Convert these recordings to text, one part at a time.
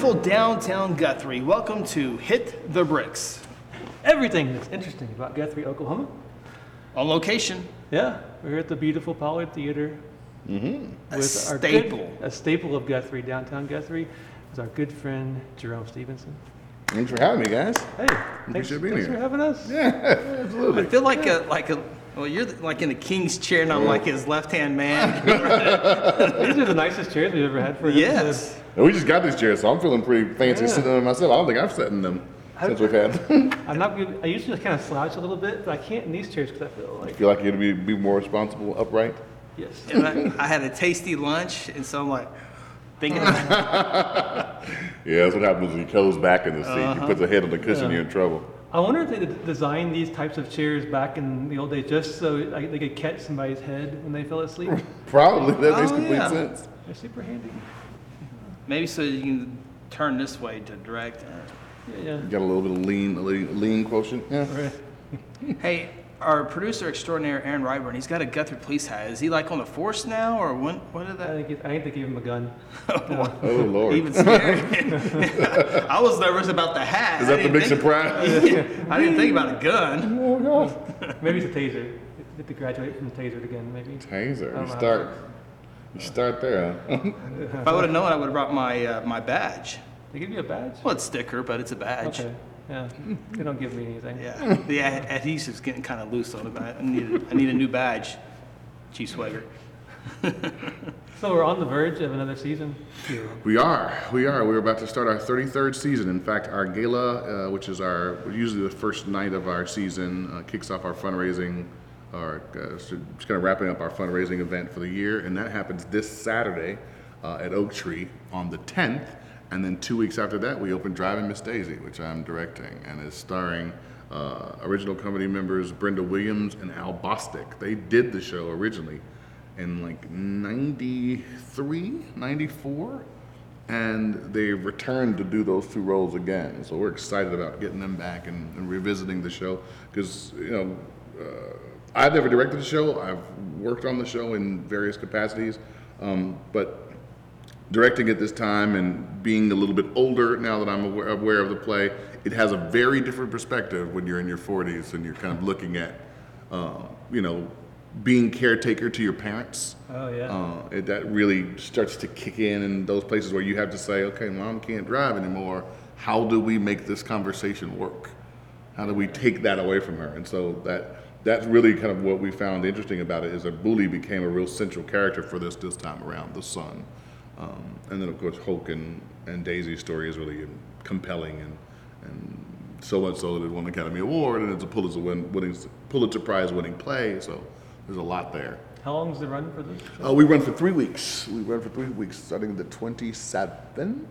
beautiful downtown Guthrie. Welcome to Hit the Bricks. Everything that's interesting about Guthrie, Oklahoma. On location, Yeah, we're here at the beautiful Pollard Theater. Mm-hmm. A good- staple. a staple of Guthrie, downtown Guthrie, is our good friend Jerome Stevenson. Thanks for having me, guys. Hey, thanks, Appreciate being thanks here. for having us. Yeah, absolutely. I feel like a like a well, you're the- like in the king's chair, and I'm like his left hand man. These are the nicest chairs we've ever had for an yes. And we just got these chairs, so I'm feeling pretty fancy Yeah. sitting in them myself. I don't think I've sat in them since we've had. episode. I'm not good. I usually just kind of slouch a little bit, but I can't in these chairs because I feel like feel like you'd be, be more responsible upright. yes. And I, I had a tasty lunch, and so I'm like thinking. Yeah, that's what happens when he goes back in the seat. Uh-huh. He puts a head on the cushion, Yeah. you're in trouble. I wonder if they designed these types of chairs back in the old days just so like, they could catch somebody's head when they fell asleep. Probably. That makes Oh, complete yeah. sense. They're super handy. Maybe so you can turn this way to direct. Uh, yeah, You Got a little bit of lean, lean, lean quotient. Yeah. yeah. Right. Hey, our producer extraordinaire Aaron Ryburn, he's got a Guthrie police hat. Is he like on the force now, or when? What did I that? think, it, I think they gave him a gun. Oh, Lord. Even scary. I was nervous about the hat. Is that the big think- surprise? I didn't think about a gun. oh, gosh. Maybe it's a taser. Get to graduate from the taser again, maybe. Taser. You start, you start there, huh? If I would have known, I would have brought my uh, my badge. They give you a badge? Well, it's sticker, but it's a badge. Okay. Yeah. They don't give me anything. Yeah, the ad- adhesive's getting kind of loose on it. I need I need a new badge, Chief Swagger. So we're on the verge of another season. We are. We are. We're about to start our 33rd season. In fact, our gala, uh, which is our usually the first night of our season, uh, kicks off our fundraising, or uh, so just kind of wrapping up our fundraising event for the year, and that happens this Saturday uh, at Oak Tree on the 10th. And then two weeks after that, we opened Driving Miss Daisy, which I'm directing, and is starring uh, original company members Brenda Williams and Al Bostic. They did the show originally in like 93, 94 and they returned to do those two roles again. So we're excited about getting them back and, and revisiting the show because you know uh, I've never directed the show. I've worked on the show in various capacities, um, but directing at this time and being a little bit older now that I'm aware, aware of the play, it has a very different perspective when you're in your 40s and you're kind of looking at, uh, you know, being caretaker to your parents. Oh, yeah. Uh, it, that really starts to kick in in those places where you have to say, okay, mom can't drive anymore. How do we make this conversation work? How do we take that away from her? And so that that's really kind of what we found interesting about it is that Boolie became a real central character for this this time around, the son. Um, and then of course Hoke and, and Daisy's story is really compelling and and so much so that it won an Academy Award and it's a Pulitzer win, winning Pulitzer Prize winning play. So there's a lot there. How long is the run for this? Uh, we run for three weeks. We run for three weeks, starting the 27th.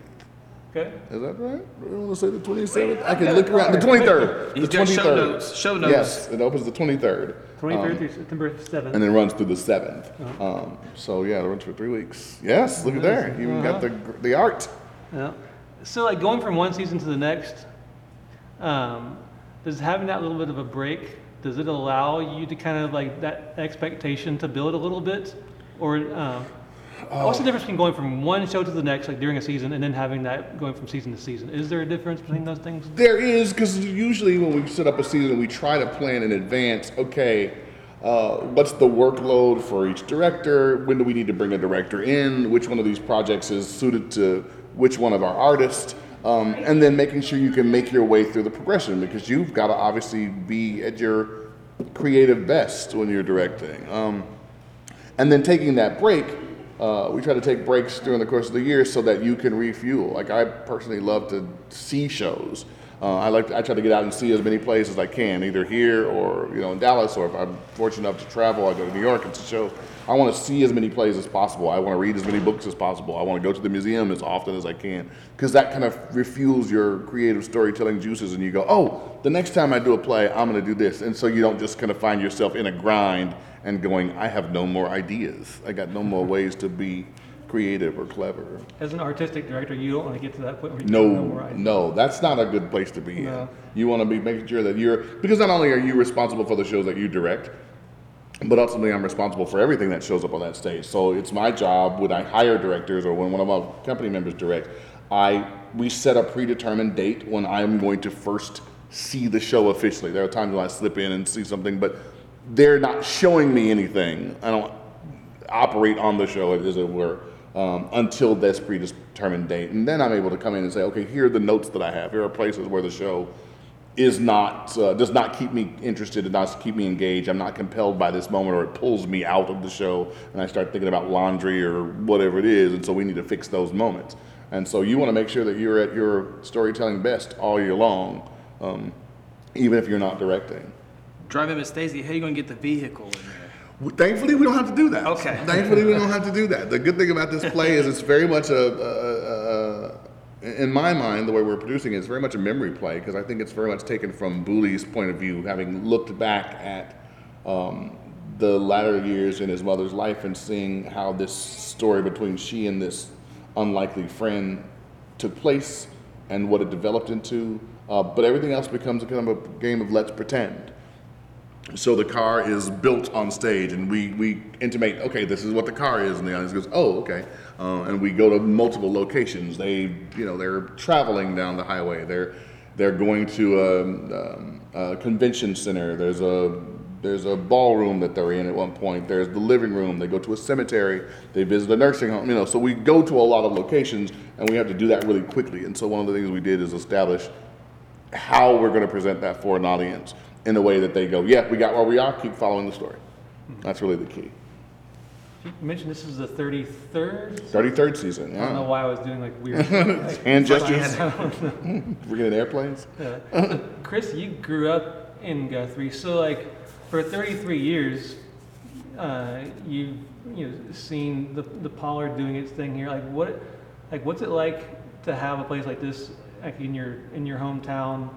Okay. Is that right? I want to say the 27th. I can look around. The 23rd. He's the got show notes, show notes. Yes, it opens the 23rd. 23rd um, through September 7th. and then runs through the 7th. Um, so yeah, it runs for three weeks. Yes, look at there. You even got the the art. Yeah. So like going from one season to the next, um, does having that little bit of a break, does it allow you to kind of like that expectation to build a little bit? Or um, what's the difference between going from one show to the next, like during a season, and then having that going from season to season? Is there a difference between those things? There is, because usually when we set up a season, we try to plan in advance. Okay, uh, what's the workload for each director? When do we need to bring a director in? Which one of these projects is suited to which one of our artists? Um, and then making sure you can make your way through the progression because you've got to obviously be at your creative best when you're directing. Um, and then taking that break, uh, we try to take breaks during the course of the year so that you can refuel. Like I personally love to see shows. Uh, I like to, I try to get out and see as many plays as I can, either here or you know in Dallas, or if I'm fortunate enough to travel, I go to New York and to shows. I want to see as many plays as possible. I want to read as many books as possible. I want to go to the museum as often as I can because that kind of refuels your creative storytelling juices, and you go, oh, the next time I do a play, I'm going to do this, and so you don't just kind of find yourself in a grind and going, I have no more ideas. I got no more ways to be creative or clever. As an artistic director, you don't want to get to that point where you No, have no more ideas. no, that's not a good place to be in. You want to be making sure that you're because not only are you responsible for the shows that you direct, but ultimately I'm responsible for everything that shows up on that stage. So it's my job when I hire directors or when one of my company members direct. I we set a predetermined date when I'm going to first see the show officially. There are times when I slip in and see something, but they're not showing me anything. I don't operate on the show, as it were, um, until this predetermined date, and then I'm able to come in and say, okay, here are the notes that I have. Here are places where the show is not uh, does not keep me interested, it does not keep me engaged. I'm not compelled by this moment, or it pulls me out of the show, and I start thinking about laundry or whatever it is. And so we need to fix those moments. And so you want to make sure that you're at your storytelling best all year long, um, even if you're not directing. Driving Miss Daisy, how are you gonna get the vehicle in there? Thankfully, we don't have to do that. Okay. Thankfully, we don't have to do that. The good thing about this play is it's very much a, a, a, a in my mind, the way we're producing it is very much a memory play because I think it's very much taken from Boolie's point of view, having looked back at um, the latter years in his mother's life and seeing how this story between she and this unlikely friend took place and what it developed into. Uh, but everything else becomes a kind of a game of let's pretend. So the car is built on stage, and we, we intimate, okay, this is what the car is, and the audience goes, oh, okay. Uh, and we go to multiple locations. They, you know, they're traveling down the highway. They're they're going to a, um, a convention center. There's a there's a ballroom that they're in at one point. There's the living room. They go to a cemetery. They visit a nursing home. You know, so we go to a lot of locations, and we have to do that really quickly. And so one of the things we did is establish how we're going to present that for an audience in a way that they go, yeah, we got where we are. Keep following the story. That's really the key. You mentioned this is the 33rd? 33rd season. I don't know Yeah. why I was doing like weird. like, Hand gestures. I don't know. Forgetting airplanes. Yeah. So, Chris, you grew up in Guthrie, so like for 33 years, uh, you've you know seen the the Pollard doing its thing here. Like what, like what's it like to have a place like this like in your in your hometown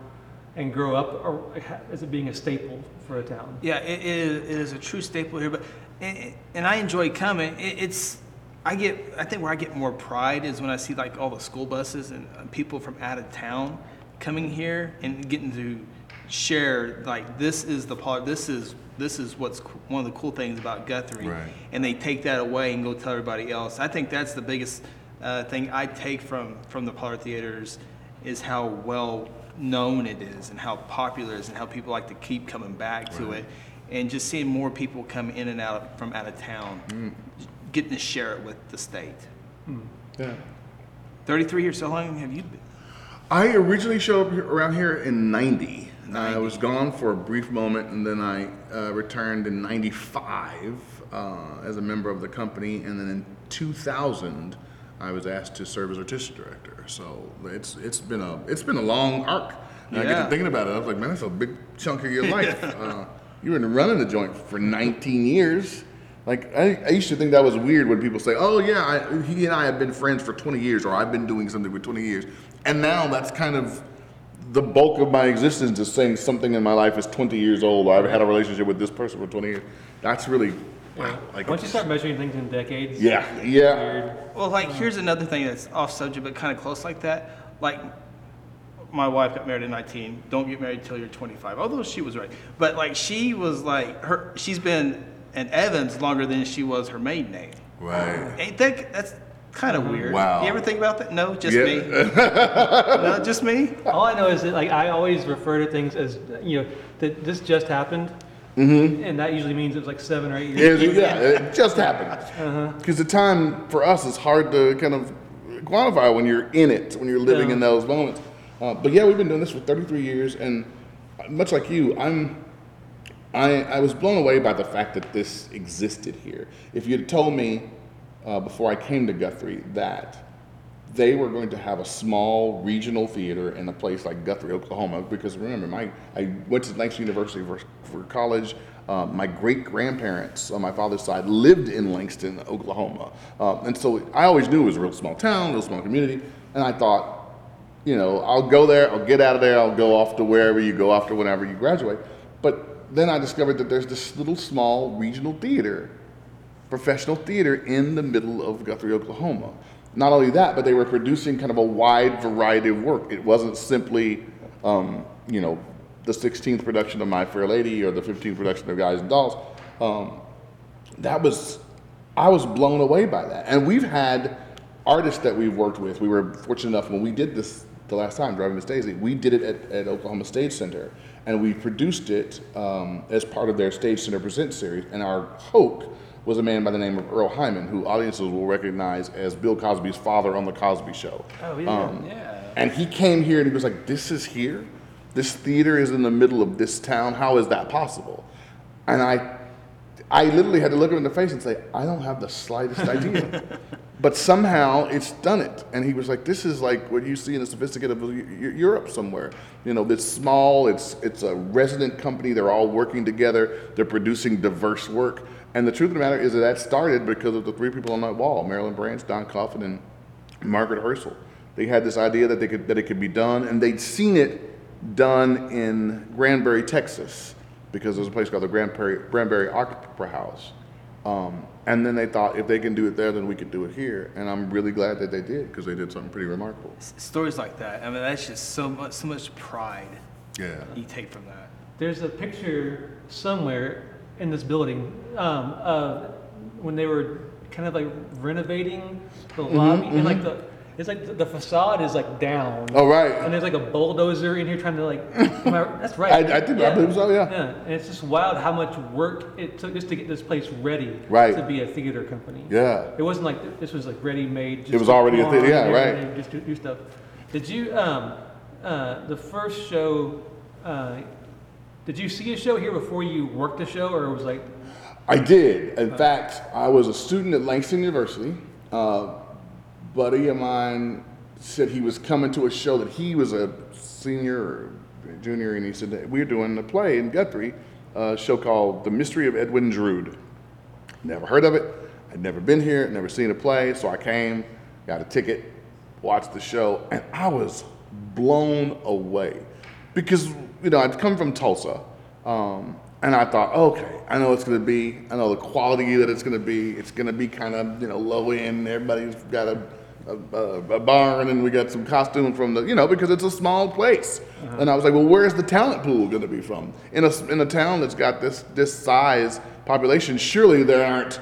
and grow up, or like, ha- is it being a staple for a town? Yeah, it, it, is, it is a true staple here, but and, and I enjoy coming. It, it's I get I think where I get more pride is when I see like all the school buses and uh, people from out of town coming here and getting to share like this is the part this is this is what's one of the cool things about Guthrie, Right. and they take that away and go tell everybody else. I think that's the biggest uh, thing I take from from the Pollard theaters is how well known it is and how popular it is and how people like to keep coming back to it and just seeing more people come in and out from out of town getting to share it with the state Yeah. 33 years so long have you been I originally showed up around here in 90. I was gone for a brief moment and then I uh, returned in 95 uh, as a member of the company. And then in 2000, I was asked to serve as artistic director. So it's, it's, been, a, it's been a long arc. And I get to thinking about it. I was like, man, that's a big chunk of your life. uh, you were running the joint for 19 years. Like I, I used to think that was weird when people say, "Oh yeah, I, he and I have been friends for 20 years," or "I've been doing something for 20 years," and now that's kind of the bulk of my existence is saying something in my life is 20 years old. Or I've had a relationship with this person for 20 years. That's really wow. Like Once you start measuring things in decades, yeah, yeah, weird. well like here's another thing that's off subject but kind of close like that like my wife got married at 19 don't get married till you're 25 although she was right but like she was like her she's been an evans longer than she was her maiden name right. Ain't that that's kind of mm-hmm. weird? Wow. You ever think about that? No, just Yeah. me. no, just me. All I know is that like I always refer to things as you know that this just happened, and that usually means it was like seven or eight years. Yeah, yeah, it just happened. Because the time for us is hard to kind of quantify when you're in it, when you're living Yeah. in those moments. Uh, but yeah, we've been doing this for 33 years, and much like you, I'm, I, I was blown away by the fact that this existed here. If you'd told me uh, before I came to Guthrie that they were going to have a small regional theater in a place like Guthrie, Oklahoma. Because remember, my I went to Langston University for, for college. Uh, my great grandparents on my father's side lived in Langston, Oklahoma, uh, and so I always knew it was a real small town, real small community. And I thought, you know, I'll go there, I'll get out of there, I'll go off to wherever you go off to whenever you graduate. But then I discovered that there's this little small regional theater professional theater in the middle of Guthrie, Oklahoma. Not only that, but they were producing kind of a wide variety of work. It wasn't simply, um, you know, the 16th production of My Fair Lady or the 15th production of Guys and Dolls. Um, that was, I was blown away by that. And we've had artists that we've worked with, we were fortunate enough when we did this the last time, Driving Miss Daisy, we did it at, at Oklahoma Stage Center. And we produced it um, as part of their Stage Center Present series. And our hope was a man by the name of Earle Hyman, who audiences will recognize as Bill Cosby's father on The Cosby Show. Oh, yeah. Um, Yeah. and he came here and he was like, This is here? This theater is in the middle of this town. How is that possible? And I, I literally had to look him in the face and say, I don't have the slightest idea. but somehow it's done it. And he was like, This is like what you see in a sophisticated Eu- Eu- Europe somewhere. You know, it's small, it's, it's a resident company. They're all working together, they're producing diverse work. And the truth of the matter is that that started because of the three people on that wall Marilyn Branch, Don Coffin, and Margaret Herschel. They had this idea that they could that it could be done, and they'd seen it done in Granbury, Texas, because there's a place called the Granbury, Granbury Opera House. Um, and then they thought if they can do it there, then we could do it here. And I'm really glad that they did because they did something pretty remarkable. S- Stories like that. I mean, that's just so much, so much pride Yeah. you take from that. There's a picture somewhere in this building um, of when they were kind of like renovating the Mm-hmm, lobby, and like the it's like the, the facade is like down. Oh, right. And there's like a bulldozer in here trying to like. am I- that's right. I- I think- I believe so, yeah. Yeah, and it's just wild how much work it took just to get this place ready. Right. To be a theater company. Yeah. It wasn't like this was like ready made. It was already a theater, yeah, right. Just do, do stuff. Did you um uh the first show? Uh, did you see a show here before you worked the show, or it was like I did. In fact, I was a student at Langston University. Uh, buddy of mine said he was coming to a show that he was a senior or junior, and he said we're doing a play in Guthrie, a show called The Mystery of Edwin Drood. Never heard of it. I'd never been here, never seen a play, so I came, got a ticket, watched the show, and I was blown away because you know I'd come from Tulsa, um, and I thought, okay, I know it's going to be, I know the quality that it's going to be. It's going to be kind of you know low end. Everybody's got a, a, a, barn, and we got some costume from the you know because it's a small place. And I was like, well, where's the talent pool going to be from? In a in a town that's got this this size population, surely there aren't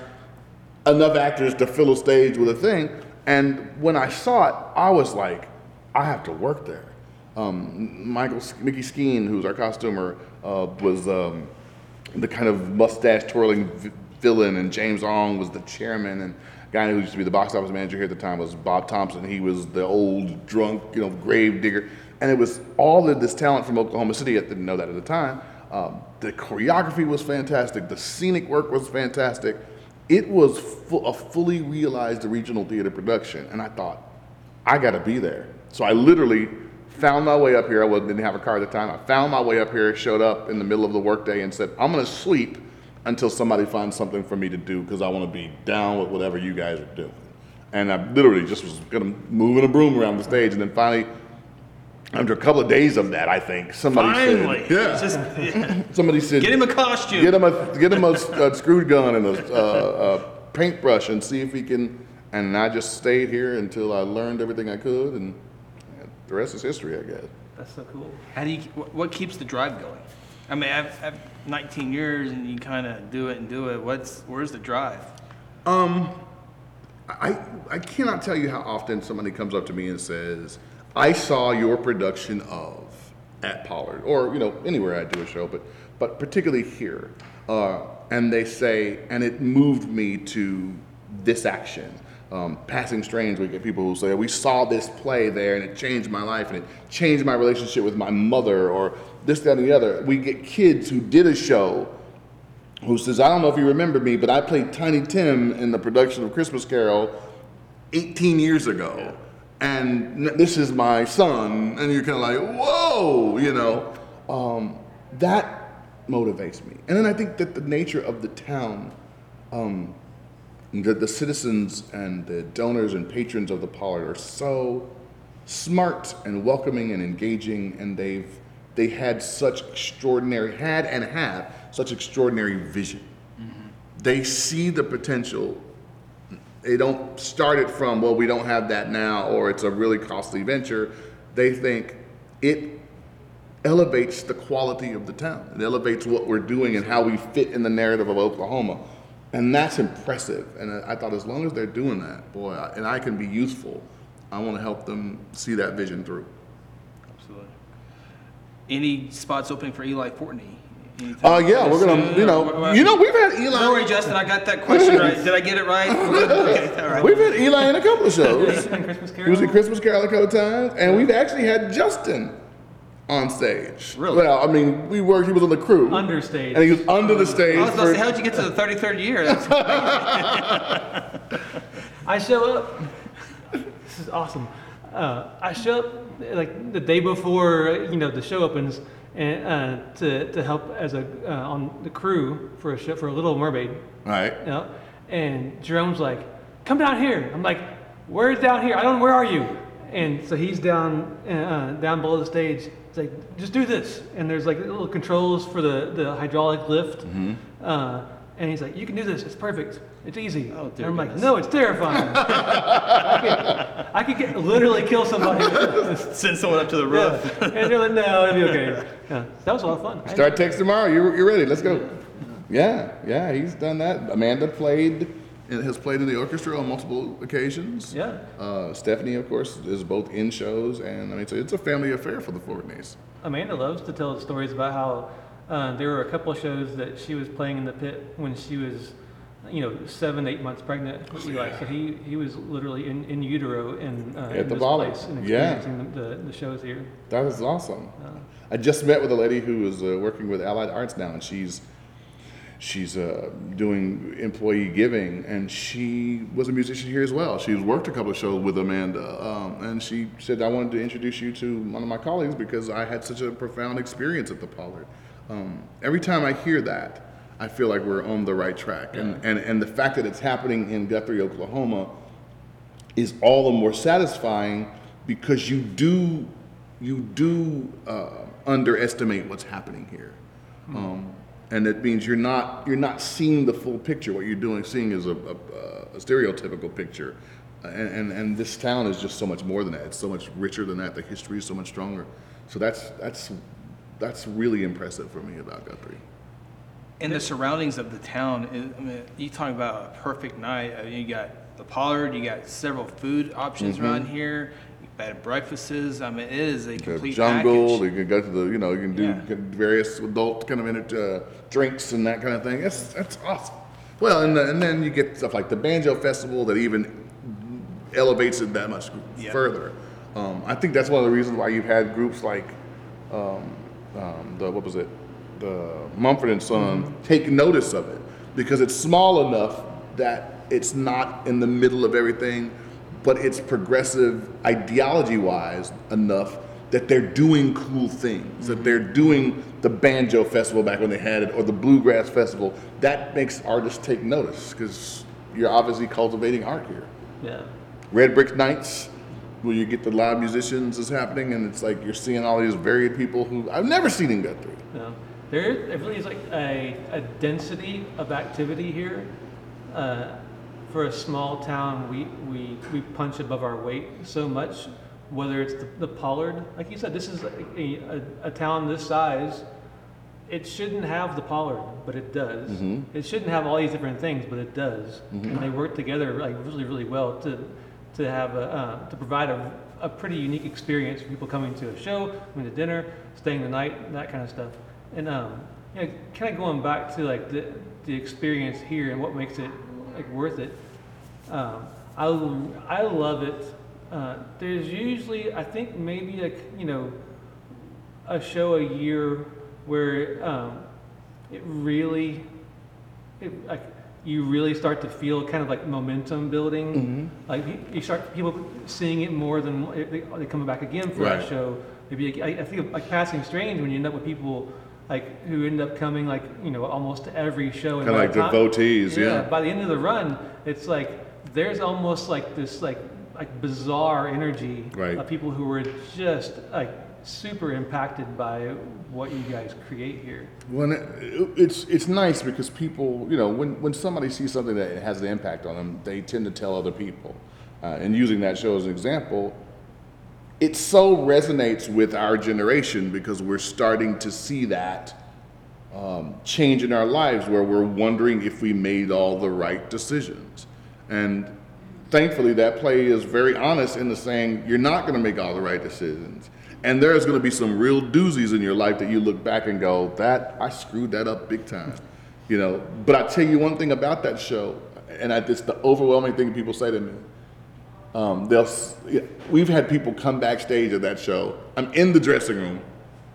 enough actors to fill a stage with a thing. And when I saw it, I was like, I have to work there. Um, Michael, Mickey Skeen, who's our costumer, uh, was um, the kind of mustache twirling v- villain, and James Ong was the chairman, and a guy who used to be the box office manager here at the time was Bob Thompson. He was the old drunk, you know, grave digger, and it was all of this talent from Oklahoma City. I didn't know that at the time. Um, the choreography was fantastic. The scenic work was fantastic. It was fu- a fully realized regional theater production, and I thought, I got to be there. So I literally found my way up here. I didn't have a car at the time. I found my way up here, showed up in the middle of the workday, and said, I'm going to sleep until somebody finds something for me to do because I want to be down with whatever you guys are doing. And I literally just was going to moving a broom around the stage, and then finally, after a couple of days of that, I think somebody Finally, said, "Yeah." Just, yeah. Somebody said, get him a costume. Get him a get him a, a screw gun and a, uh, a paintbrush and see if he can. And I just stayed here until I learned everything I could, and the rest is history, I guess. that's so cool. How do you? wh- What keeps the drive going? I mean, I've, I've 19 years, and you kind of do it and do it. What's where's the drive? I I cannot tell you how often somebody comes up to me and says, "I saw your production of at Pollard, or you know anywhere I do a show, but but particularly here," uh, and they say, "and it moved me to this action." Um, Passing Strange, we get people who say, "We saw this play there, and it changed my life, and it changed my relationship with my mother," or this, that, and the other. We get kids who did a show who says, I don't know if you remember me, but I played Tiny Tim in the production of Christmas Carol 18 years ago. And this is my son. And you're kind of like, whoa, you know. Um, that motivates me. And then I think that the nature of the town, um, that the citizens and the donors and patrons of the Pollard are so smart and welcoming and engaging, and they've they had such extraordinary had and have such extraordinary vision. Mm-hmm. They see the potential. They don't start it from well, we don't have that now, or it's a really costly venture. They think it elevates the quality of the town. It elevates what we're doing and how we fit in the narrative of Oklahoma. And that's impressive. And I I thought as long as they're doing that, boy, and I can be useful, I want to help them see that vision through. Absolutely. Any spots opening for Eli Fortney? Anything Uh, yeah, we're gonna, you know, what- what- you know, we've had Don't worry, Justin, I got that question right. Did I get it right? We're good? Okay, all right. we've had Eli in a couple of shows. And He was in Christmas Carol a couple times, and we've actually had Justin on stage. Really? Well, I mean, we worked. He was on the crew, Under stage. and he was under the stage. I was about to say, how'd you get to the 33rd year? That's I show up. This is awesome. Uh, I show up like the day before you know the show opens, and uh, to, to help as a uh, on the crew for a show for a Little Mermaid. All right. You know? And Jerome's like, "Come down here." I'm like, "Where's down here? I don't. Where are you?" And so he's down uh, down below the stage. Like, "Just do this." And there's like little controls for the the hydraulic lift. Uh, and he's like, "You can do this. It's perfect. It's easy." Oh, and I'm like, "No, it's terrifying. I could, get literally kill somebody." Send someone up to the Yeah. roof. And they're like, "No, it'll be okay." Yeah, that was a lot of fun. Start text tomorrow. You're, you're ready. Let's go. Yeah, yeah, he's done that. Amanda played, and has played in the orchestra on multiple occasions. Yeah. Uh, Stephanie, of course, is both in shows, and I mean, so it's a family affair for the Fortneys. Amanda loves to tell stories about how uh, there were a couple of shows that she was playing in the pit when she was, you know, seven, eight months pregnant with Eli. So he, he was literally in, in utero in, uh, in the this place and Yeah. experiencing the, the, the shows here. That is awesome. Uh, I just met with a lady who is uh, working with Allied Arts now, and she's she's uh, doing employee giving, and she was a musician here as well. She's worked a couple of shows with Amanda, um, and she said, "I wanted to introduce you to one of my colleagues because I had such a profound experience at the Pollard." Um, every time I hear that, I feel like we're on the right track, and, and and the fact that it's happening in Guthrie, Oklahoma, is all the more satisfying because you do you do uh, underestimate what's happening here, um, and it means you're not you're not seeing the full picture. What you're doing, seeing is a, a, a stereotypical picture, and, and and this town is just so much more than that. It's so much richer than that. The history is so much stronger. So that's that's that's really impressive for me about Guthrie. And the surroundings of the town, I mean, you talk about a perfect night. I mean, you got the Pollard, you got several food options mm-hmm. around here, bed breakfasts. I mean, it is a The complete jungle. package. You can go to the, you know, you can do Yeah. various adult kind of uh, drinks and that kind of thing. That's that's awesome. Well, and, and then you get stuff like the banjo festival that even elevates it that much Yeah. further. Um, I think that's one of the reasons why you've had groups like um, um, the what was it, the Mumford and Son take notice of it because it's small enough that it's not in the middle of everything, but it's progressive ideology wise enough that they're doing cool things. That they're doing the banjo festival back when they had it, or the bluegrass festival. That makes artists take notice because you're obviously cultivating art here. yeah. Red Brick Nights, where you get the live musicians is happening, and it's like you're seeing all these varied people who I've never seen in Guthrie. No. There, it really is like a, a density of activity here. Uh, for a small town, we, we, we punch above our weight so much, whether it's the, the Pollard, like you said, this is a, a, a town this size. It shouldn't have the Pollard, but it does. It shouldn't have all these different things, but it does. And they work together like really, really well to, to have a, uh, to provide a, a pretty unique experience for people coming to a show, coming to dinner, staying the night, that kind of stuff. And um, you know, kind of going back to like the, the experience here and what makes it like worth it. Um, I, I love it. Uh, there's usually, I think maybe like, you know, a show a year where um, it really, it, like, you really start to feel kind of like momentum building. Like you, you start people seeing it more than they, they come back again for Right. a show. Maybe I, I think of like Passing Strange when you end up with people like who end up coming like you know almost to every show. Kinda like the time- devotees, yeah. By the end of the run, it's like there's almost like this like like bizarre energy Right. of people who were just like super impacted by what you guys create here. When it, it's it's nice because people, you know, when when somebody sees something that has an impact on them, they tend to tell other people. Uh, and using that show as an example, it so resonates with our generation because we're starting to see that um, change in our lives where we're wondering if we made all the right decisions. And thankfully, that play is very honest in the saying you're not going to make all the right decisions. And there's going to be some real doozies in your life that you look back and go, that I screwed that up big time. You know, but I tell you one thing about that show, and I, it's the overwhelming thing people say to me. Um, they'll, we've had people come backstage at that show. I'm in the dressing room.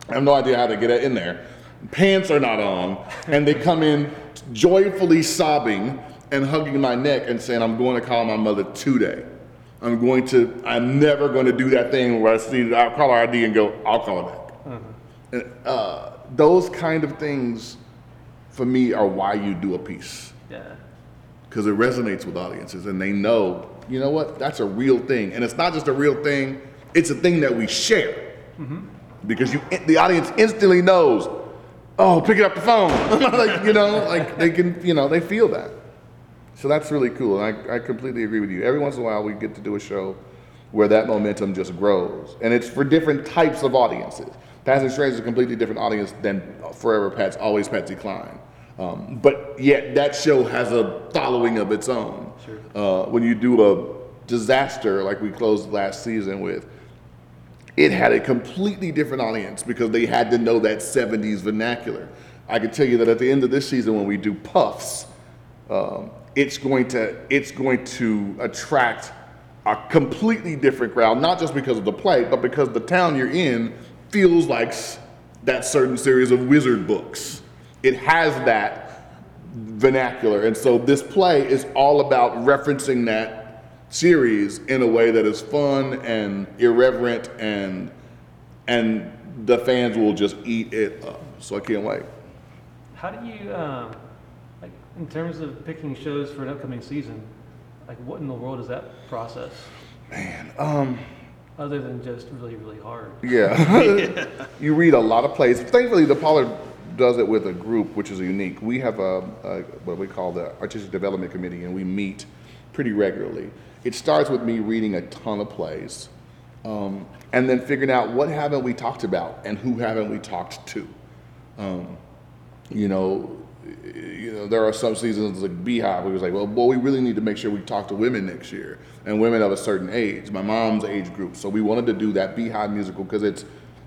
I have no idea how to get in there. Pants are not on, and they come in joyfully sobbing and hugging my neck and saying, "I'm going to call my mother today. I'm going to. I'm never going to do that thing where I see I'll caller ID and go, I'll call her back." And, uh, those kind of things, for me, are why you do a piece Yeah. because it resonates with audiences and they know, you know what, that's a real thing. And it's not just a real thing, it's a thing that we share. Because you, the audience instantly knows, oh, pick it up the phone. like, you know, like they can, you know, they feel that. So that's really cool. And I, I completely agree with you. Every once in a while, we get to do a show where that momentum just grows. And it's for different types of audiences. Passing Strange is a completely different audience than Forever Pat's Always Patsy Cline. Um, but yet, that show has a following of its own. Uh, when you do a disaster like we closed last season with, it had a completely different audience because they had to know that 70s vernacular. I can tell you that at the end of this season, when we do puffs, um, it's going to it's going to attract a completely different crowd, not just because of the play, but because the town you're in feels like that certain series of wizard books. It has that vernacular, and so this play is all about referencing that series in a way that is fun and irreverent and and the fans will just eat it up. So I can't wait. How do you, um, like, in terms of picking shows for an upcoming season, like, what in the world is that process? Man, um, Other than just really, really hard. Yeah. you read a lot of plays. Thankfully, the Pollard does it with a group, which is unique. We have a, a what we call the Artistic Development Committee, and we meet pretty regularly. It starts with me reading a ton of plays, um, and then figuring out what haven't we talked about and who haven't we talked to. Um, you know, you know, there are some seasons like Beehive it was like, well, boy, we really need to make sure we talk to women next year and women of a certain age, my mom's age group. So we wanted to do that Beehive musical because it's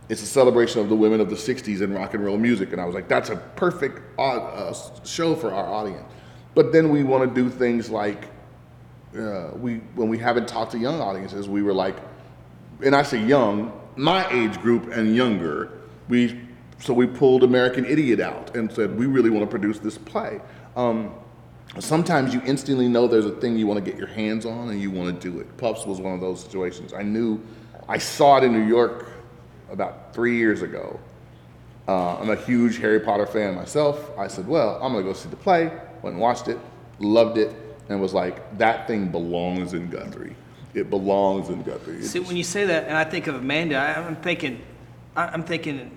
it's a celebration of the women of the '60s in rock and roll music, and I was like, that's a perfect au- uh, show for our audience. But then we want to do things like uh, we when we haven't talked to young audiences, we were like, and I say young, my age group and younger, we so we pulled American Idiot out and said we really want to produce this play. Um, sometimes you instantly know there's a thing you want to get your hands on and you want to do it. Puffs was one of those situations. I knew, I saw it in New York about three years ago. Uh, I'm a huge Harry Potter fan myself. I said, well, I'm gonna go see the play. Went and watched it, loved it, and was like, that thing belongs in Guthrie. It belongs in Guthrie. It See, when you say that, and I think of Amanda, I'm thinking, I'm thinking,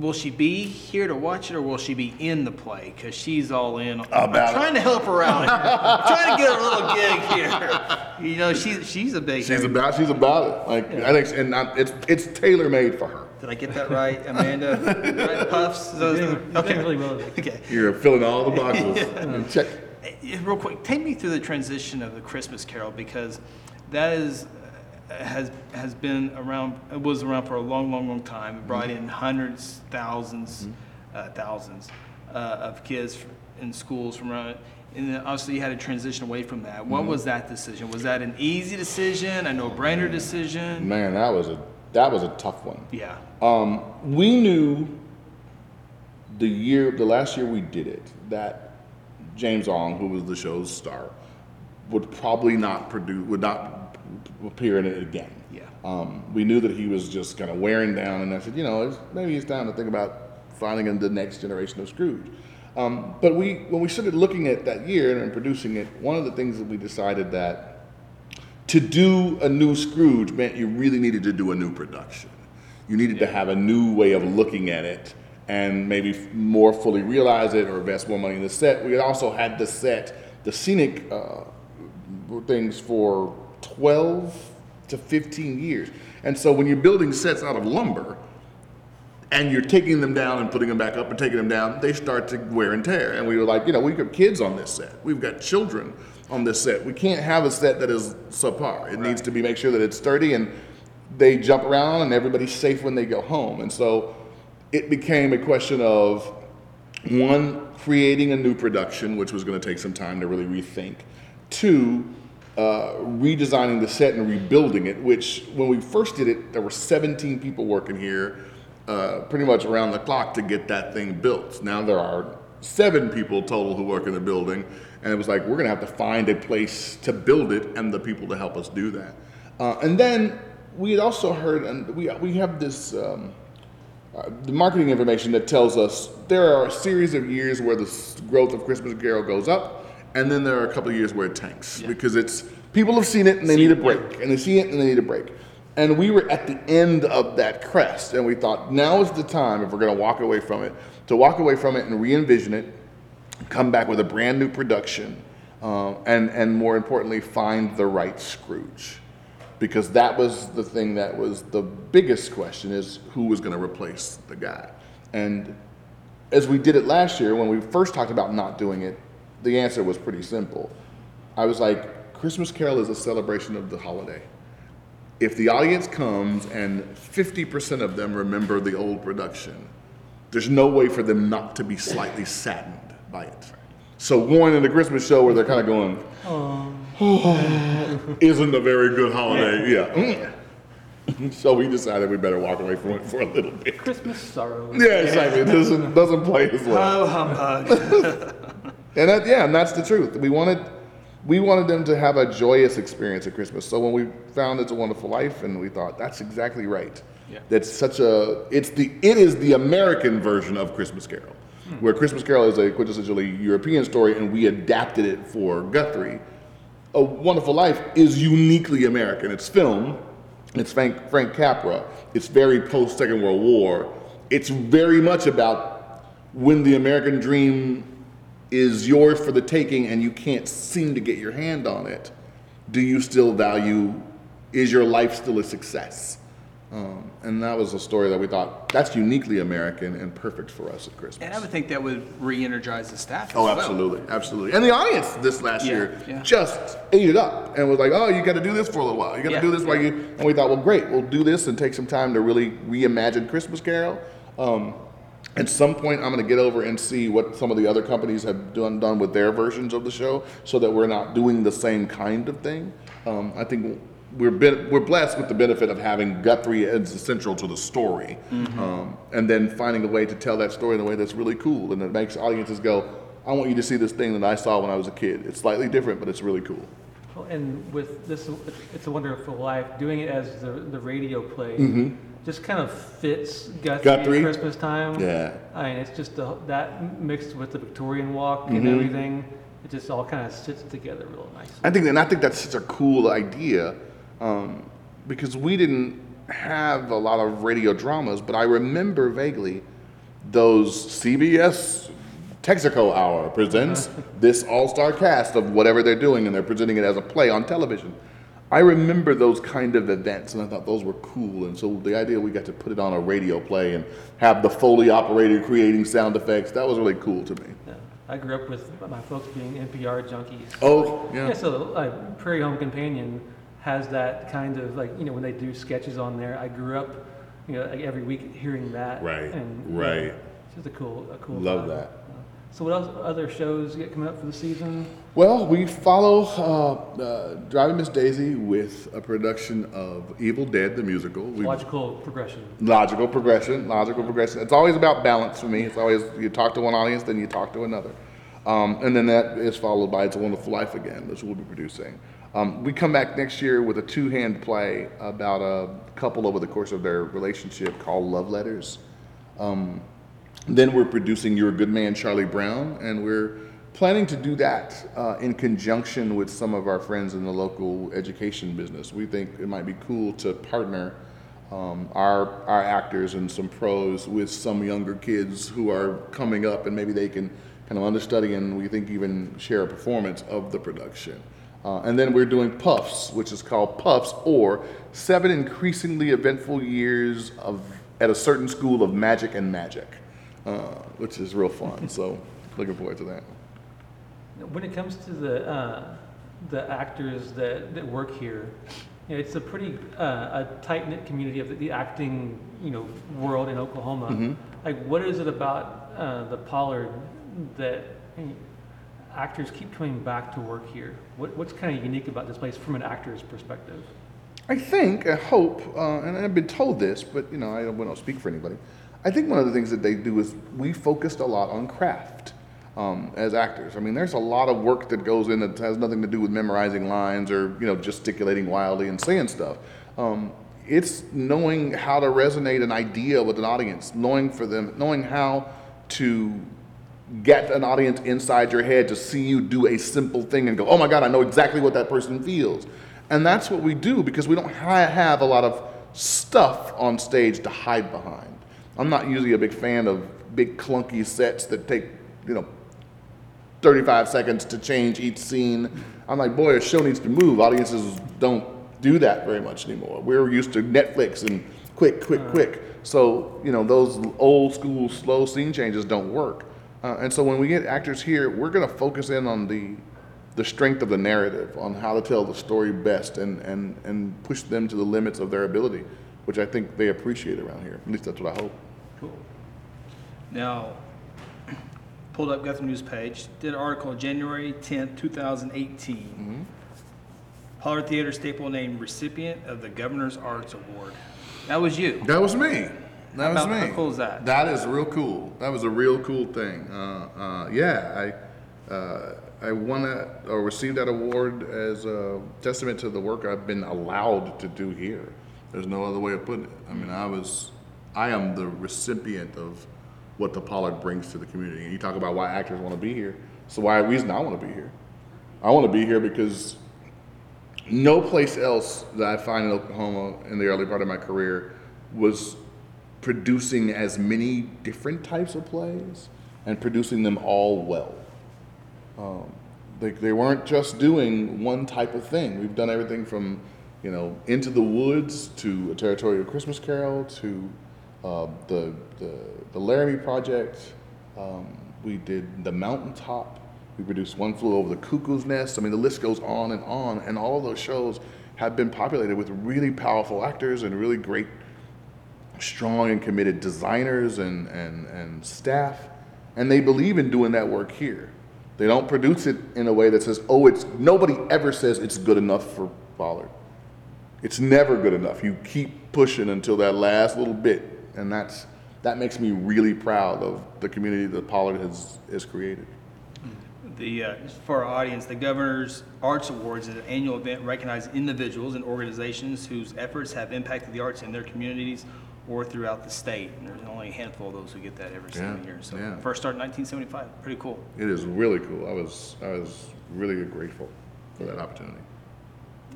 will she be here to watch it, or will she be in the play? Because she's all in. About I'm About it. trying to help her out. I'm trying to get a little gig here. You know, she's she's a big. She's about she's about it. Like I think, and I, it's it's tailor made for her. Did I get that right, Amanda? right, Puffs. Those, You're doing- you're doing really well. Okay. You're filling all the boxes. And check. Real quick, take me through the transition of the Christmas Carol because that is has has been around. It was around for a long, long, long time. It brought in hundreds, 1000s uh, thousands uh, of kids in schools from around. And then obviously, you had to transition away from that. What was that decision? Was that an easy decision, a no-brainer decision? Man, that was a that was a tough one. Yeah. Um, we knew the year, the last year we did it, that James Ong, who was the show's star, would probably not produce, would not appear in it again. Yeah. Um, we knew that he was just kind of wearing down, and I said, you know, it's, maybe it's time to think about finding the next generation of Scrooge. Um, but we, when we started looking at that year and producing it, one of the things that we decided that to do a new Scrooge meant you really needed to do a new production. You needed to have a new way of looking at it and maybe more fully realize it or invest more money in the set. We also had the set, the scenic uh, things for 12 to 15 years. And so when you're building sets out of lumber, and you're taking them down and putting them back up and taking them down, they start to wear and tear. And we were like, you know, we've got kids on this set, we've got children on this set. We can't have a set that is subpar. It needs to be make sure that it's sturdy and they jump around and everybody's safe when they go home. And so it became a question of one, creating a new production, which was going to take some time to really rethink. Two, uh, redesigning the set and rebuilding it, which when we first did it, there were 17 people working here uh, pretty much around the clock to get that thing built. Now there are seven people total who work in the building, and it was like, we're to have to find a place to build it and the people to help us do that. Uh, and then we had also heard, and we, we have this. Um, uh, the marketing information that tells us there are a series of years where the growth of Christmas Carol goes up, and then there are a couple of years where it tanks because it's people have seen it and they need a break, and they see it and they need a break. And we were at the end of that crest, and we thought now is the time if we're going to walk away from it to walk away from it and re-envision it, come back with a brand new production, uh, and and more importantly, find the right Scrooge. Because that was the thing that was the biggest question is who was going to replace the guy. And as we did it last year when we first talked about not doing it the answer was pretty simple i was like christmas carol is a celebration of the holiday if the audience comes and 50% of them remember the old production there's no way for them not to be slightly saddened by it so going into christmas show where they're kind of going oh, isn't a very good holiday. Yeah. Mm. so we decided we better walk away from it for a little bit. Christmas sorrow. Yeah, exactly. It doesn't doesn't play as well. Oh, humbug. And that, yeah, and that's the truth. We wanted we wanted them to have a joyous experience at Christmas. So when we found It's a Wonderful Life, and we thought that's exactly right. Yeah. That's such a it's the it is the American version of Christmas Carol, hmm. where Christmas Carol is a quintessentially European story, and we adapted it for Guthrie. A Wonderful Life is uniquely American. It's film. It's Frank, Frank Capra. It's very post Second World War. It's very much about when the American dream is yours for the taking and you can't seem to get your hand on it. Do you still value? Is your life still a success? Um, and that was a story that we thought that's uniquely American and perfect for us at Christmas. And I would think that would re-energize the staff as Oh, well. absolutely, absolutely. And the audience this last Yeah, year yeah. just ate it up and was like, "Oh, you got to do this for a little while. You got to Yeah, do this while you." And we thought, "Well, great. We'll do this and take some time to really reimagine Christmas Carol." Um, at some point, I'm going to get over and see what some of the other companies have done done with their versions of the show, so that we're not doing the same kind of thing. Um, I think we're ben- we're blessed with the benefit of having Guthrie as central to the story, um, and then finding a way to tell that story in a way that's really cool and that makes audiences go, "I want you to see this thing that I saw when I was a kid. It's slightly different, but it's really cool." Well, And with this, It's a Wonderful Life, doing it as the, the radio play just kind of fits Guthrie. Guthrie? Christmas time. Yeah. I mean, it's just the, that mixed with the Victorian walk and Mm-hmm. everything, it just all kind of sits together real nicely. I think, and I think that's such a cool idea, um, because we didn't have a lot of radio dramas, but I remember vaguely those CBS Texaco Hour presents this all-star cast of whatever they're doing, and they're presenting it as a play on television. I remember those kind of events, and I thought those were cool. And so the idea we got to put it on a radio play and have the Foley operator creating sound effects, that was really cool to me. Yeah. I grew up with my folks being NPR junkies. Oh, Yeah, yeah. so uh, Prairie Home Companion has that kind of like, you know, when they do sketches on there, I grew up, you know, like every week hearing that. Right, and, right. It's just a cool, a cool. Love vibe. that. So what else, other shows you got coming up for the season? Well, we follow uh, uh, Driving Miss Daisy with a production of Evil Dead the musical. We, Logical progression. logical progression, logical progression. It's always about balance for me. It's always you talk to one audience, then you talk to another, um, and then that is followed by It's a Wonderful Life again, which we'll be producing. Um, we come back next year with a two-hand play about a couple over the course of their relationship called Love Letters. Um, then we're producing You're a Good Man, Charlie Brown, and we're planning to do that uh, in conjunction with some of our friends in the local education business. We think it might be cool to partner um, our, our actors and some pros with some younger kids who are coming up, and maybe they can kind of understudy and we think even share a performance of the production. Uh, and then we're doing Puffs, which is called Puffs, or Seven Increasingly Eventful Years of at a certain school of magic and magic, uh, which is real fun. So looking forward to that. When it comes to the, uh, the actors that, that work here, you know, it's a pretty, uh, a tight-knit community of the, the acting, you know, world in Oklahoma. Mhm. Like, what is it about, uh, the Pollard that eh, actors keep coming back to work here? What, what's kind of unique about this place from an actor's perspective? I think, I hope, uh, and I've been told this, but you know, I don't speak for anybody. I think one of the things that they do is we focused a lot on craft um, as actors. I mean, there's a lot of work that goes in that has nothing to do with memorizing lines or you know gesticulating wildly and saying stuff. Um, it's knowing how to resonate an idea with an audience, knowing for them, knowing how to get an audience inside your head to see you do a simple thing and go, oh my God, I know exactly what that person feels. And that's what we do because we don't ha- have a lot of stuff on stage to hide behind. I'm not usually a big fan of big clunky sets that take, you know, 35 seconds to change each scene. I'm like, boy, a show needs to move. Audiences don't do that very much anymore. We're used to Netflix and quick, quick, quick. So, you know, those old school slow scene changes don't work. Uh, and so when we get actors here, we're going to focus in on the the strength of the narrative, on how to tell the story best, and, and, and push them to the limits of their ability, which I think they appreciate around here. At least that's what I hope. Cool. Now, pulled up, the news page, did an article January tenth, two thousand eighteen. Pollard Theater Staple named recipient of the Governor's Arts Award. That was you. That was me. That was How- me. how cool is that? That is real cool. That was a real cool thing. Uh, uh, yeah, I uh, I won that or received that award as a testament to the work I've been allowed to do here. There's no other way of putting it. I mean, I was, I am the recipient of what the Pollard brings to the community. And you talk about why actors want to be here. So why reason I want to be here. I want to be here because no place else that I find in Oklahoma in the early part of my career was producing as many different types of plays and producing them all well. Um, they, they weren't just doing one type of thing. We've done everything from, you know, Into the Woods to A Territorial Christmas Carol to uh, the, the, the Laramie Project. Um, we did The Mountaintop. We produced One Flew Over the Cuckoo's Nest. I mean, the list goes on and on. And all those shows have been populated with really powerful actors and really great strong and committed designers and, and, and staff, and they believe in doing that work here. They don't produce it in a way that says, oh, it's nobody ever says it's good enough for Pollard. It's never good enough. You keep pushing until that last little bit, and that's that makes me really proud of the community that Pollard has has created. The, uh, for our audience, the Governor's Arts Awards is an annual event recognizing individuals and organizations whose efforts have impacted the arts in their communities or throughout the state. And there's only a handful of those who get that every single Yeah, year. So yeah. first started in 1975. Pretty cool. It is really cool. I was I was really grateful for that opportunity.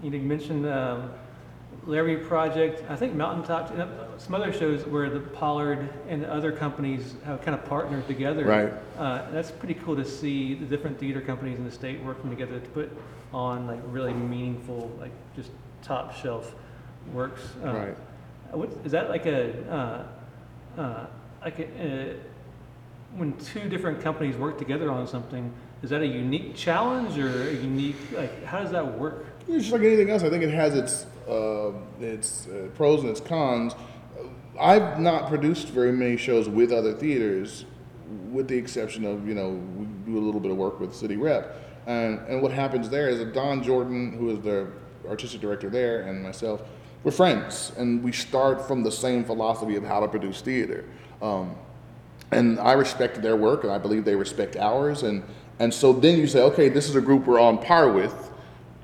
You you mentioned um, Laramie Project, I think Mountaintop, and uh, some other shows where the Pollard and the other companies have kind of partnered together. Right. Uh, that's pretty cool to see the different theater companies in the state working together to put on like really meaningful, like just top shelf works. Uh, Right. What, is that like a, uh, uh, like a, uh, when two different companies work together on something, is that a unique challenge or a unique, like, how does that work? It's just like anything else. I think it has its uh, its uh, pros and its cons. I've not produced very many shows with other theaters, with the exception of you know we do a little bit of work with City Rep, and and what happens there is that Don Jordan, who is the artistic director there, and myself, we're friends, and we start from the same philosophy of how to produce theater. Um, and I respect their work, and I believe they respect ours. And and so then you say, okay, this is a group we're on par with.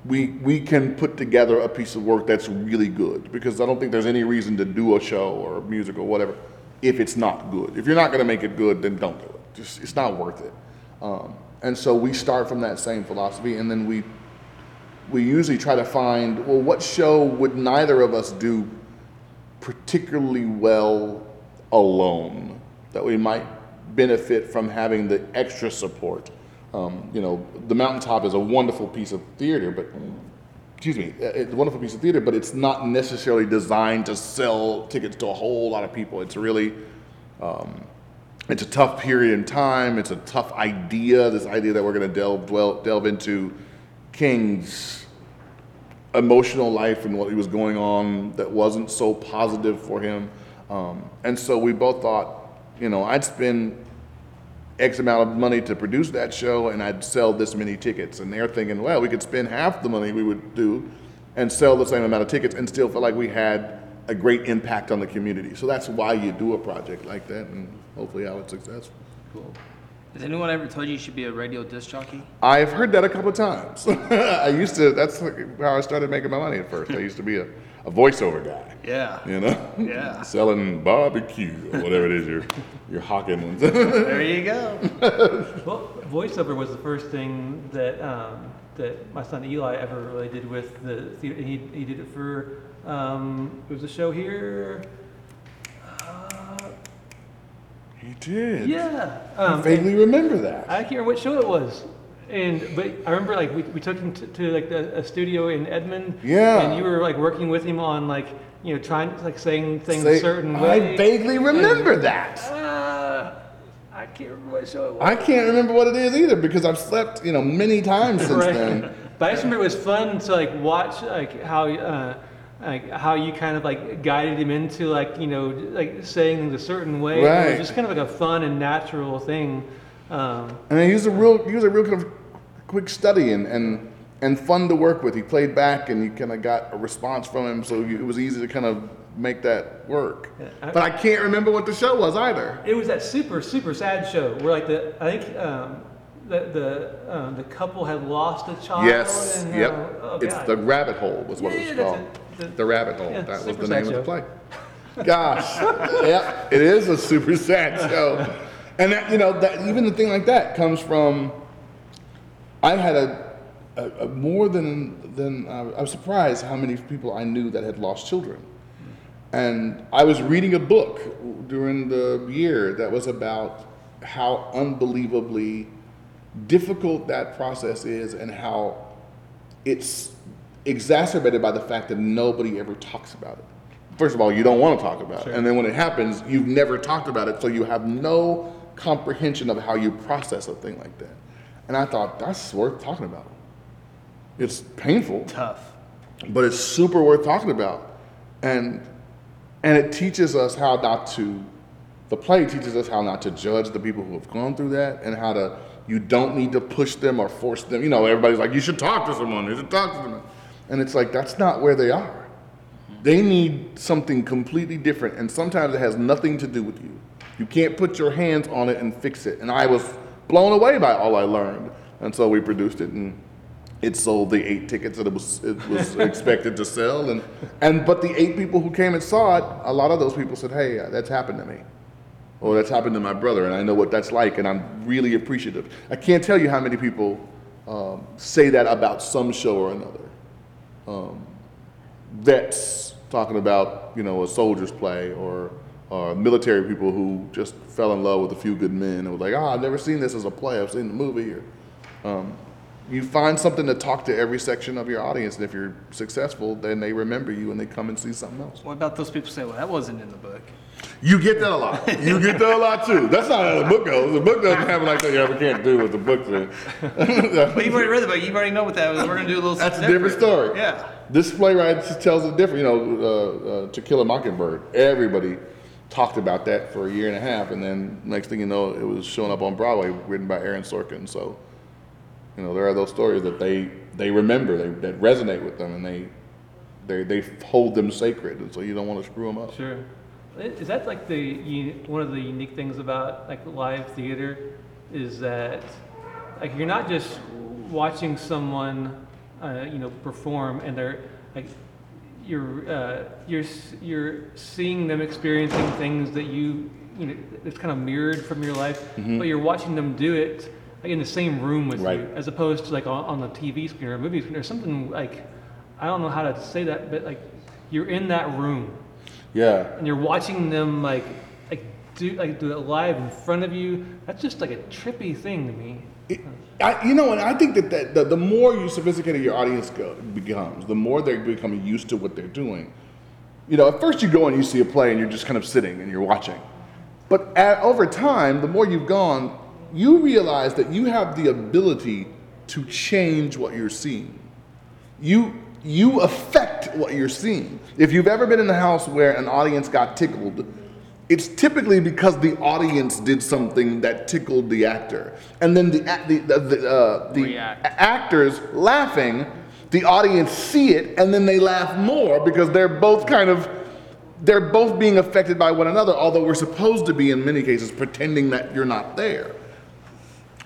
We we can put together a piece of work that's really good because I don't think there's any reason to do a show or a music or whatever if it's not good. If you're not going to make it good, then don't do it. Just it's not worth it. Um, and so we start from that same philosophy, and then we we usually try to find well, what show would neither of us do particularly well alone that we might benefit from having the extra support. Um, you know, the mountaintop is a wonderful piece of theater, but excuse me, uh, it's a wonderful piece of theater, but it's not necessarily designed to sell tickets to a whole lot of people. It's really, um, it's a tough period in time. It's a tough idea. This idea that we're going to delve dwell, delve into King's emotional life and what he was going on that wasn't so positive for him. Um, and so we both thought, you know, I'd spend X amount of money to produce that show and I'd sell this many tickets. And they're thinking, well, we could spend half the money we would do and sell the same amount of tickets and still feel like we had a great impact on the community. So that's why you do a project like that and hopefully how it's successful. Cool. Has anyone ever told you you should be a radio disc jockey? I've heard that a couple of times. I used to, that's how I started making my money at first. I used to be a, a voiceover guy. Yeah. You know, Yeah. selling barbecue or whatever it is you're you're hawking. There you go. Well, voiceover was the first thing that um, that my son Eli ever really did with the theater. He, he did it for um, it was a show here. Uh, he did. yeah, I um, vaguely remember that. I can't remember what show it was. And but I remember like we, we took him to, to like the, a studio in Edmond. Yeah. And you were like working with him on like you know trying like saying things Say- a certain way. I vaguely remember that. Uh, I can't remember what show it was. I can't remember what it is either because I've slept, you know, many times since Right. then. But I just remember it was fun to like watch like how uh, like how you kind of like guided him into like you know like saying things a certain way. It Right. was just kind of like a fun and natural thing. Um, And he was a real, he was a real kind of quick study and, and, and fun to work with. He played back and you kind of got a response from him, so it was easy to kind of make that work. Yeah, I- But I can't remember what the show was either. it was that super super sad show where like the I think um, the the um, the couple had lost a child. Yes, and, yep. uh, oh, it's the Rabbit Hole was what Yeah, it was called. The- The Rabbit Hole. yeah, that was the name sad of the play. Gosh, yeah, it is a super sad show. And that, you know, that even the thing like that comes from. I had a, a, a more than than uh, I was surprised how many people I knew that had lost children. And I was reading a book during the year that was about how unbelievably difficult that process is and how it's exacerbated by the fact that nobody ever talks about it. First of all, you don't want to talk about it. And then when it happens, you've never talked about it, so you have no comprehension of how you process a thing like that. And I thought, that's worth talking about. It's painful. Tough. but it's super worth talking about. And and it teaches us how not to the play teaches us how not to judge the people who have gone through that and how to you don't need to push them or force them. You know everybody's like you should talk to someone. You should talk to them. And it's like that's not where they are. They need something completely different. And sometimes it has nothing to do with you. You can't put your hands on it and fix it. And i was blown away by all i learned. And so we produced it and it sold the eight tickets that it was it was expected to sell. And and but the eight people who came and saw it a lot of those people said hey that's happened to me. Or that's happened to my brother and i know what that's like and i'm really appreciative. I can't tell you how many people um, say that about some show or another. Um, vets talking about you know a soldier's play or or military people who just fell in love with a few good men and was like ah i've never seen this as a play i've seen the movie or um, you find something to talk to every section of your audience, and if you're successful, then they remember you and they come and see something else. What about those people say, well, that wasn't in the book? You get that a lot. You get that a lot too. That's not how the book goes. The book doesn't have like that. You ever can't do what the book says. But you've already read the book. You've already know what that was. We're going to do a little That's a different story. Yeah. This playwright tells it different. You know, uh, uh, To Kill a Mockingbird. Everybody talked about that for a year and a half, and then next thing you know, it was showing up on Broadway, written by Aaron Sorkin. So, you know, there are those stories that they they remember, they, that resonate with them, and they they they hold them sacred, and so you don't want to screw them up. Sure. Is that like the one of the unique things about like live theater is that like you're not just watching someone uh, you know perform and they're like you're uh, you're you're seeing them experiencing things that you you know it's kind of mirrored from your life, but you're watching them do it like in the same room with Right. you as opposed to like on, on the TV screen or a movie screen or something like I don't know how to say that, but like you're in that room. Yeah, and you're watching them like like do like do it live in front of you. That's just like a trippy thing to me. It- I, you know, and I think that, that the, the more you sophisticated your audience go, becomes, the more they're becoming used to what they're doing. You know, at first you go and you see a play and you're just kind of sitting and you're watching. But at, over time, the more you've gone, you realize that you have the ability to change what you're seeing. You you affect what you're seeing. If you've ever been in a house where an audience got tickled, it's typically because the audience did something that tickled the actor, and then the the the, the, uh, the actors laughing, the audience see it, and then they laugh more because they're both kind of they're both being affected by one another. Although we're supposed to be in many cases pretending that you're not there.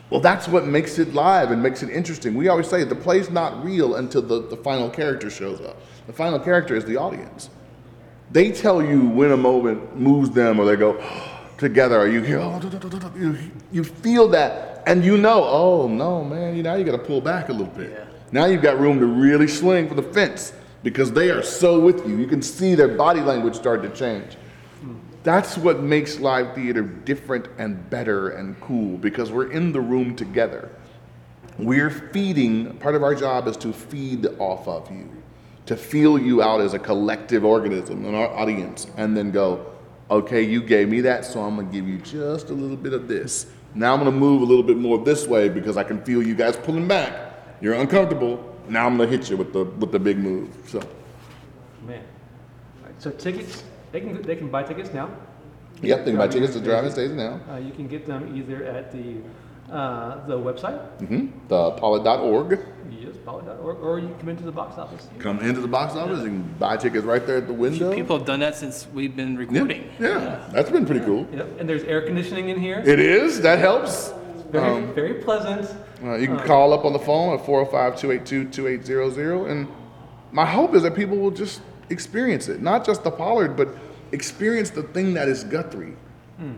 Well, that's what makes it live and makes it interesting. We always say the play's not real until the, the final character shows up. The final character is the audience. They tell you when a moment moves them or they go oh, together or you hear, oh, duh, duh, duh. you, you feel that and you know, oh no, man, you now you got to pull back a little bit. Now you've got room to really swing for the fence because they are so with you. You can see their body language start to change. Hmm. That's what makes live theater different and better and cool because we're in the room together. We're feeding, part of our job is to feed off of you, to feel you out as a collective organism, an au- audience, and then go, okay, you gave me that, so I'm gonna give you just a little bit of this. Now I'm gonna move a little bit more this way because I can feel you guys pulling back. You're uncomfortable. Now I'm gonna hit you with the with the big move. So, Man. Right, so tickets, they can they can buy tickets now. yep, think about tickets to Driving Miss Daisy now. Uh, you can get them either at the uh, the website, hmm The pollard.org. yes, poly.org, or you come into the box office. Come into the box office and buy tickets right there at the window. People have done that since we've been yeah, recording. yeah, that's been pretty cool. Yep, and there's air conditioning in here. It is. That helps. Very very pleasant. Uh, you can call up on the phone at 405-282-2800 and my hope is that people will just experience it. Not just the Pollard, but experience the thing that is Guthrie.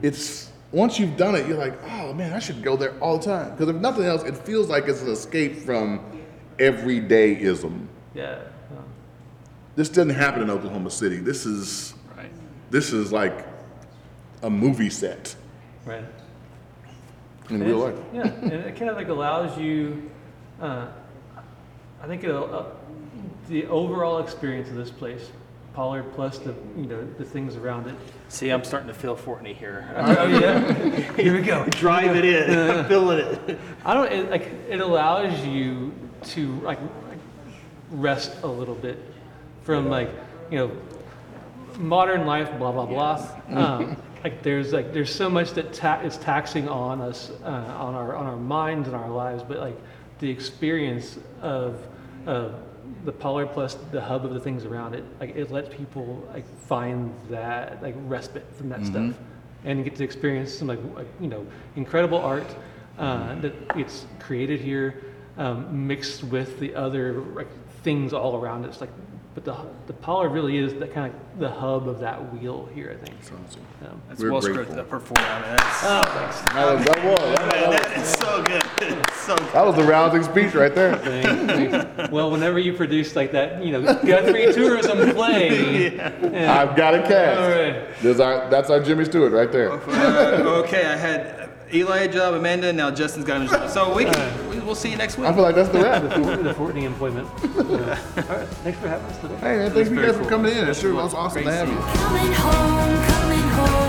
It's once you've done it, you're like, oh man, I should go there all the time. Because if nothing else, it feels like it's an escape from everydayism. Yeah. um, This doesn't happen in Oklahoma City. This is Right. this is like a movie set right. in And real life. Yeah, and it kind of like allows you, uh, I think it'll, uh, the overall experience of this place, Pollard plus the, you know, the things around it. See, I'm starting to feel Fortney here. Oh, yeah? Here we go. Drive it in. I'm feeling it. I don't, it, like, it allows you to, like, like, rest a little bit from, like, you know, modern life, blah, blah, blah. Um, like, there's, like, there's so much that ta- is taxing on us, uh, on our, on our minds and our lives, but, like, the experience of, of the Pollard plus the hub of the things around it, like, it lets people, like, find that, like, respite from that stuff. And get to experience some like, like you know incredible art uh, that gets created here, um, mixed with the other like things all around it. It's like, but the the Pollard really is the kind of the hub of that wheel here. I think. Awesome. Um, That's We're well grateful. scripted. That performance. That's, oh, thanks. That was, that was, that man, was- that is so good. It's so good. that was a rousing speech right there. Thanks, thanks. Well, whenever you produce like that, you know, Guthrie tourism play. yeah. I've got a All cast. right. There's our, that's our Jimmy Stewart right there. Uh, okay, I had Eli a job, Amanda, now Justin's got a job. So we can, we, we'll see you next week. I feel like that's the wrap. The, Fort- the Fortney employment. Yeah. All right. Thanks for having us today. Hey man, thank you guys for coming in. It sure was awesome to have you. Coming home, coming home.